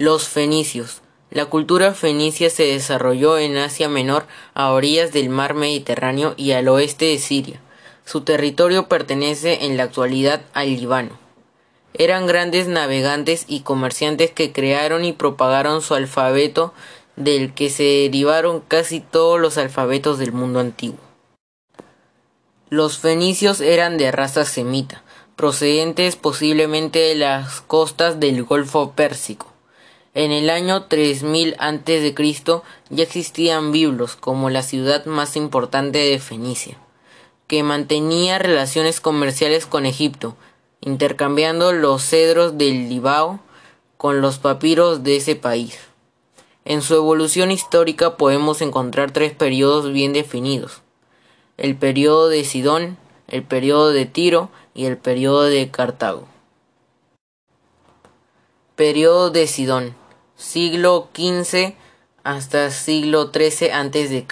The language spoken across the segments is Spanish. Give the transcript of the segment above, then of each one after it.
Los fenicios. La cultura fenicia se desarrolló en Asia Menor, a orillas del mar Mediterráneo y al oeste de Siria. Su territorio pertenece en la actualidad al Líbano. Eran grandes navegantes y comerciantes que crearon y propagaron su alfabeto del que se derivaron casi todos los alfabetos del mundo antiguo. Los fenicios eran de raza semita, procedentes posiblemente de las costas del Golfo Pérsico. En el año 3000 a.C. ya existían biblos como la ciudad más importante de Fenicia, que mantenía relaciones comerciales con Egipto, intercambiando los cedros del Libao con los papiros de ese país. En su evolución histórica podemos encontrar tres periodos bien definidos. El periodo de Sidón, el periodo de Tiro y el periodo de Cartago. Periodo de Sidón siglo XV hasta siglo XIII a.C.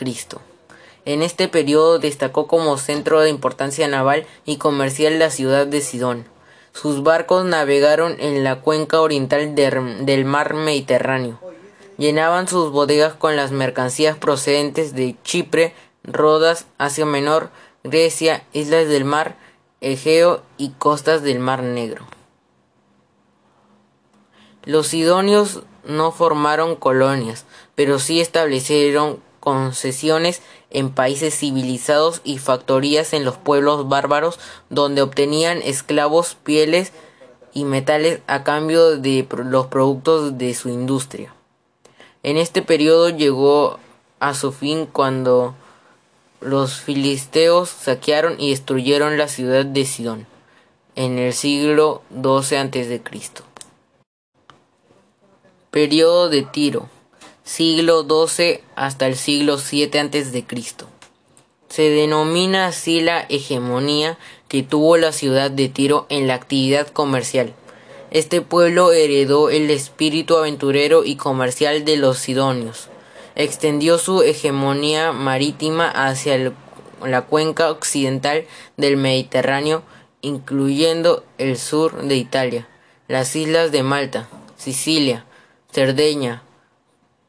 En este periodo destacó como centro de importancia naval y comercial la ciudad de Sidón. Sus barcos navegaron en la cuenca oriental del mar Mediterráneo. Llenaban sus bodegas con las mercancías procedentes de Chipre, Rodas, Asia Menor, Grecia, islas del mar Egeo y costas del mar Negro. Los sidonios no formaron colonias, pero sí establecieron concesiones en países civilizados y factorías en los pueblos bárbaros donde obtenían esclavos, pieles y metales a cambio de los productos de su industria. En este periodo llegó a su fin cuando los filisteos saquearon y destruyeron la ciudad de Sidón en el siglo XII a.C. Periodo de Tiro, siglo XII hasta el siglo VII a.C. Se denomina así la hegemonía que tuvo la ciudad de Tiro en la actividad comercial. Este pueblo heredó el espíritu aventurero y comercial de los sidonios. Extendió su hegemonía marítima hacia la cuenca occidental del Mediterráneo, incluyendo el sur de Italia, las islas de Malta, Sicilia, Cerdeña,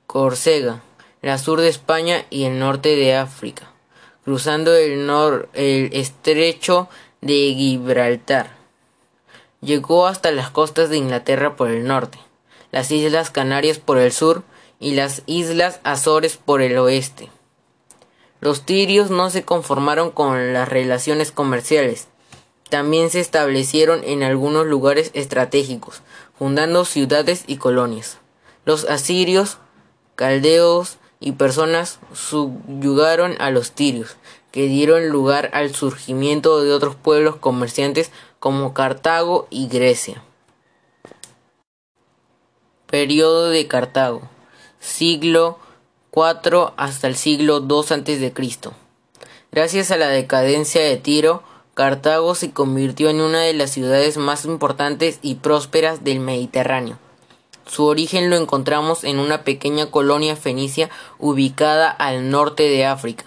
Córcega, la sur de España y el norte de África, cruzando el, el estrecho de Gibraltar. Llegó hasta las costas de Inglaterra por el norte, las Islas Canarias por el sur y las Islas Azores por el oeste. Los tirios no se conformaron con las relaciones comerciales, también se establecieron en algunos lugares estratégicos, fundando ciudades y colonias. Los asirios, caldeos y personas subyugaron a los tirios, que dieron lugar al surgimiento de otros pueblos comerciantes como Cartago y Grecia. Periodo de Cartago siglo IV hasta el siglo II a.C. Gracias a la decadencia de Tiro, Cartago se convirtió en una de las ciudades más importantes y prósperas del Mediterráneo. Su origen lo encontramos en una pequeña colonia fenicia ubicada al norte de África.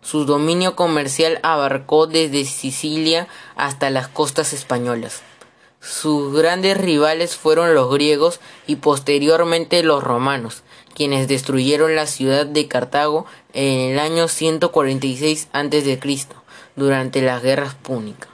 Su dominio comercial abarcó desde Sicilia hasta las costas españolas. Sus grandes rivales fueron los griegos y posteriormente los romanos, quienes destruyeron la ciudad de Cartago en el año 146 a.C. durante las guerras púnicas.